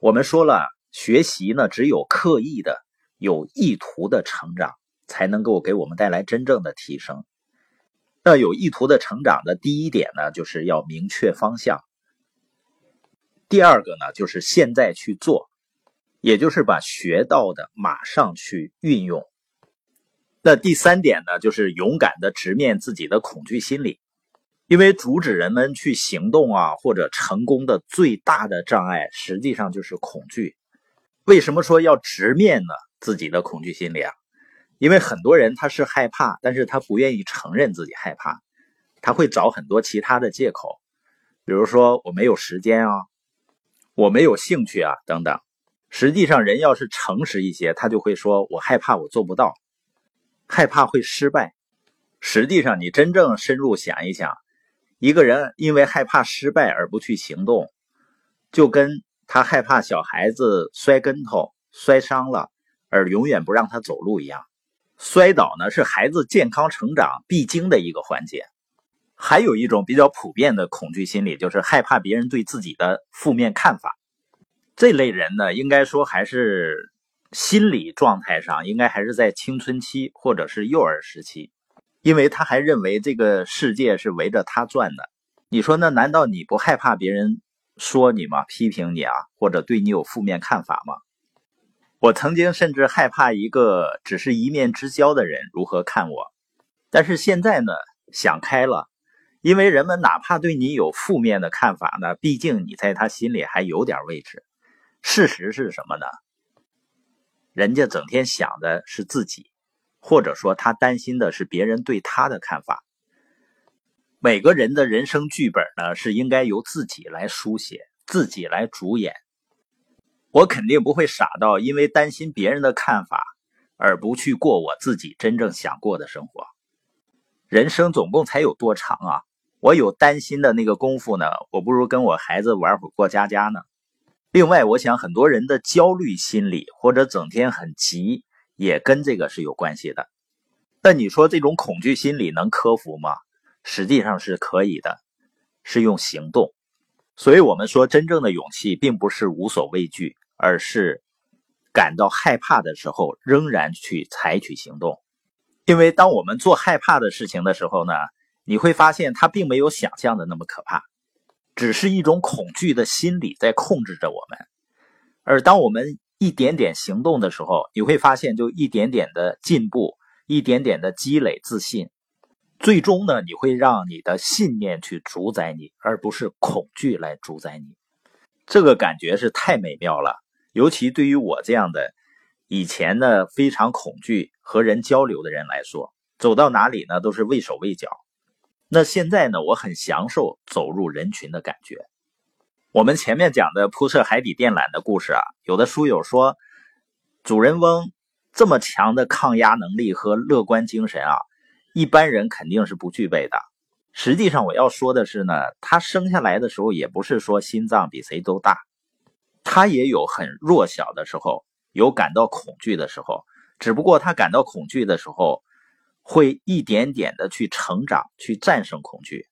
我们说了，学习呢，只有刻意的、有意图的成长，才能够给我们带来真正的提升。那有意图的成长的第一点呢，就是要明确方向。第二个呢，就是现在去做，也就是把学到的马上去运用。那第三点呢，就是勇敢的直面自己的恐惧心理。因为阻止人们去行动啊，或者成功的最大的障碍，实际上就是恐惧。为什么说要直面呢？自己的恐惧心理啊？因为很多人他是害怕，但是他不愿意承认自己害怕，他会找很多其他的借口，比如说我没有时间啊，我没有兴趣啊等等。实际上，人要是诚实一些，他就会说我害怕，我做不到，害怕会失败。实际上，你真正深入想一想。一个人因为害怕失败而不去行动，就跟他害怕小孩子摔跟头摔伤了而永远不让他走路一样。摔倒呢是孩子健康成长必经的一个环节。还有一种比较普遍的恐惧心理，就是害怕别人对自己的负面看法。这类人呢，应该说还是心理状态上应该还是在青春期或者是幼儿时期。因为他还认为这个世界是围着他转的，你说那难道你不害怕别人说你吗？批评你啊，或者对你有负面看法吗？我曾经甚至害怕一个只是一面之交的人如何看我，但是现在呢，想开了，因为人们哪怕对你有负面的看法呢，毕竟你在他心里还有点位置。事实是什么呢？人家整天想的是自己。或者说，他担心的是别人对他的看法。每个人的人生剧本呢，是应该由自己来书写，自己来主演。我肯定不会傻到因为担心别人的看法而不去过我自己真正想过的生活。人生总共才有多长啊？我有担心的那个功夫呢，我不如跟我孩子玩会过家家呢。另外，我想很多人的焦虑心理或者整天很急。也跟这个是有关系的，那你说这种恐惧心理能克服吗？实际上是可以的，是用行动。所以我们说，真正的勇气并不是无所畏惧，而是感到害怕的时候仍然去采取行动。因为当我们做害怕的事情的时候呢，你会发现它并没有想象的那么可怕，只是一种恐惧的心理在控制着我们。而当我们一点点行动的时候，你会发现，就一点点的进步，一点点的积累自信，最终呢，你会让你的信念去主宰你，而不是恐惧来主宰你。这个感觉是太美妙了，尤其对于我这样的以前呢非常恐惧和人交流的人来说，走到哪里呢都是畏手畏脚。那现在呢，我很享受走入人群的感觉。我们前面讲的铺设海底电缆的故事啊，有的书友说，主人翁这么强的抗压能力和乐观精神啊，一般人肯定是不具备的。实际上，我要说的是呢，他生下来的时候也不是说心脏比谁都大，他也有很弱小的时候，有感到恐惧的时候，只不过他感到恐惧的时候，会一点点的去成长，去战胜恐惧。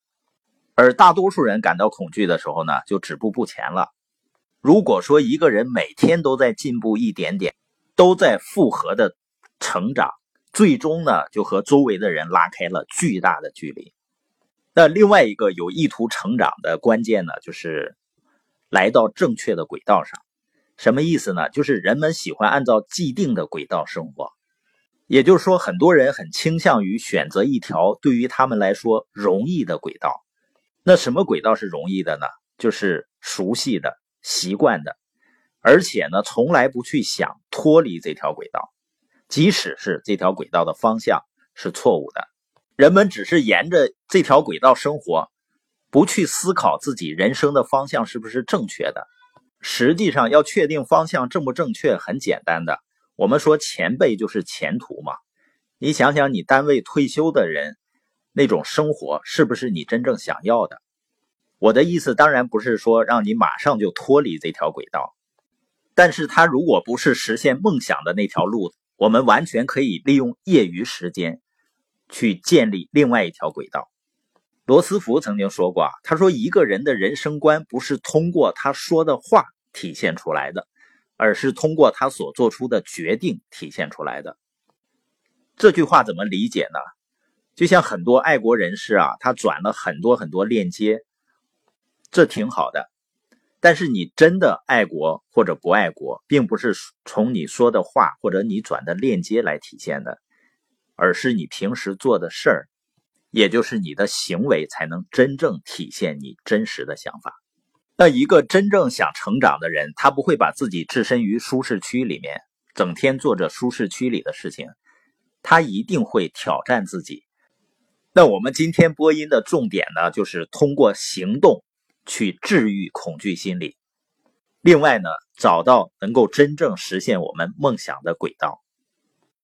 而大多数人感到恐惧的时候呢，就止步不前了。如果说一个人每天都在进步一点点，都在复合的成长，最终呢，就和周围的人拉开了巨大的距离。那另外一个有意图成长的关键呢，就是来到正确的轨道上。什么意思呢？就是人们喜欢按照既定的轨道生活，也就是说，很多人很倾向于选择一条对于他们来说容易的轨道。那什么轨道是容易的呢？就是熟悉的、习惯的，而且呢，从来不去想脱离这条轨道，即使是这条轨道的方向是错误的，人们只是沿着这条轨道生活，不去思考自己人生的方向是不是正确的。实际上，要确定方向正不正确，很简单的，我们说前辈就是前途嘛。你想想，你单位退休的人。那种生活是不是你真正想要的？我的意思当然不是说让你马上就脱离这条轨道，但是他如果不是实现梦想的那条路，我们完全可以利用业余时间去建立另外一条轨道。罗斯福曾经说过啊，他说一个人的人生观不是通过他说的话体现出来的，而是通过他所做出的决定体现出来的。这句话怎么理解呢？就像很多爱国人士啊，他转了很多很多链接，这挺好的。但是你真的爱国或者不爱国，并不是从你说的话或者你转的链接来体现的，而是你平时做的事儿，也就是你的行为，才能真正体现你真实的想法。那一个真正想成长的人，他不会把自己置身于舒适区里面，整天做着舒适区里的事情，他一定会挑战自己。那我们今天播音的重点呢，就是通过行动去治愈恐惧心理。另外呢，找到能够真正实现我们梦想的轨道。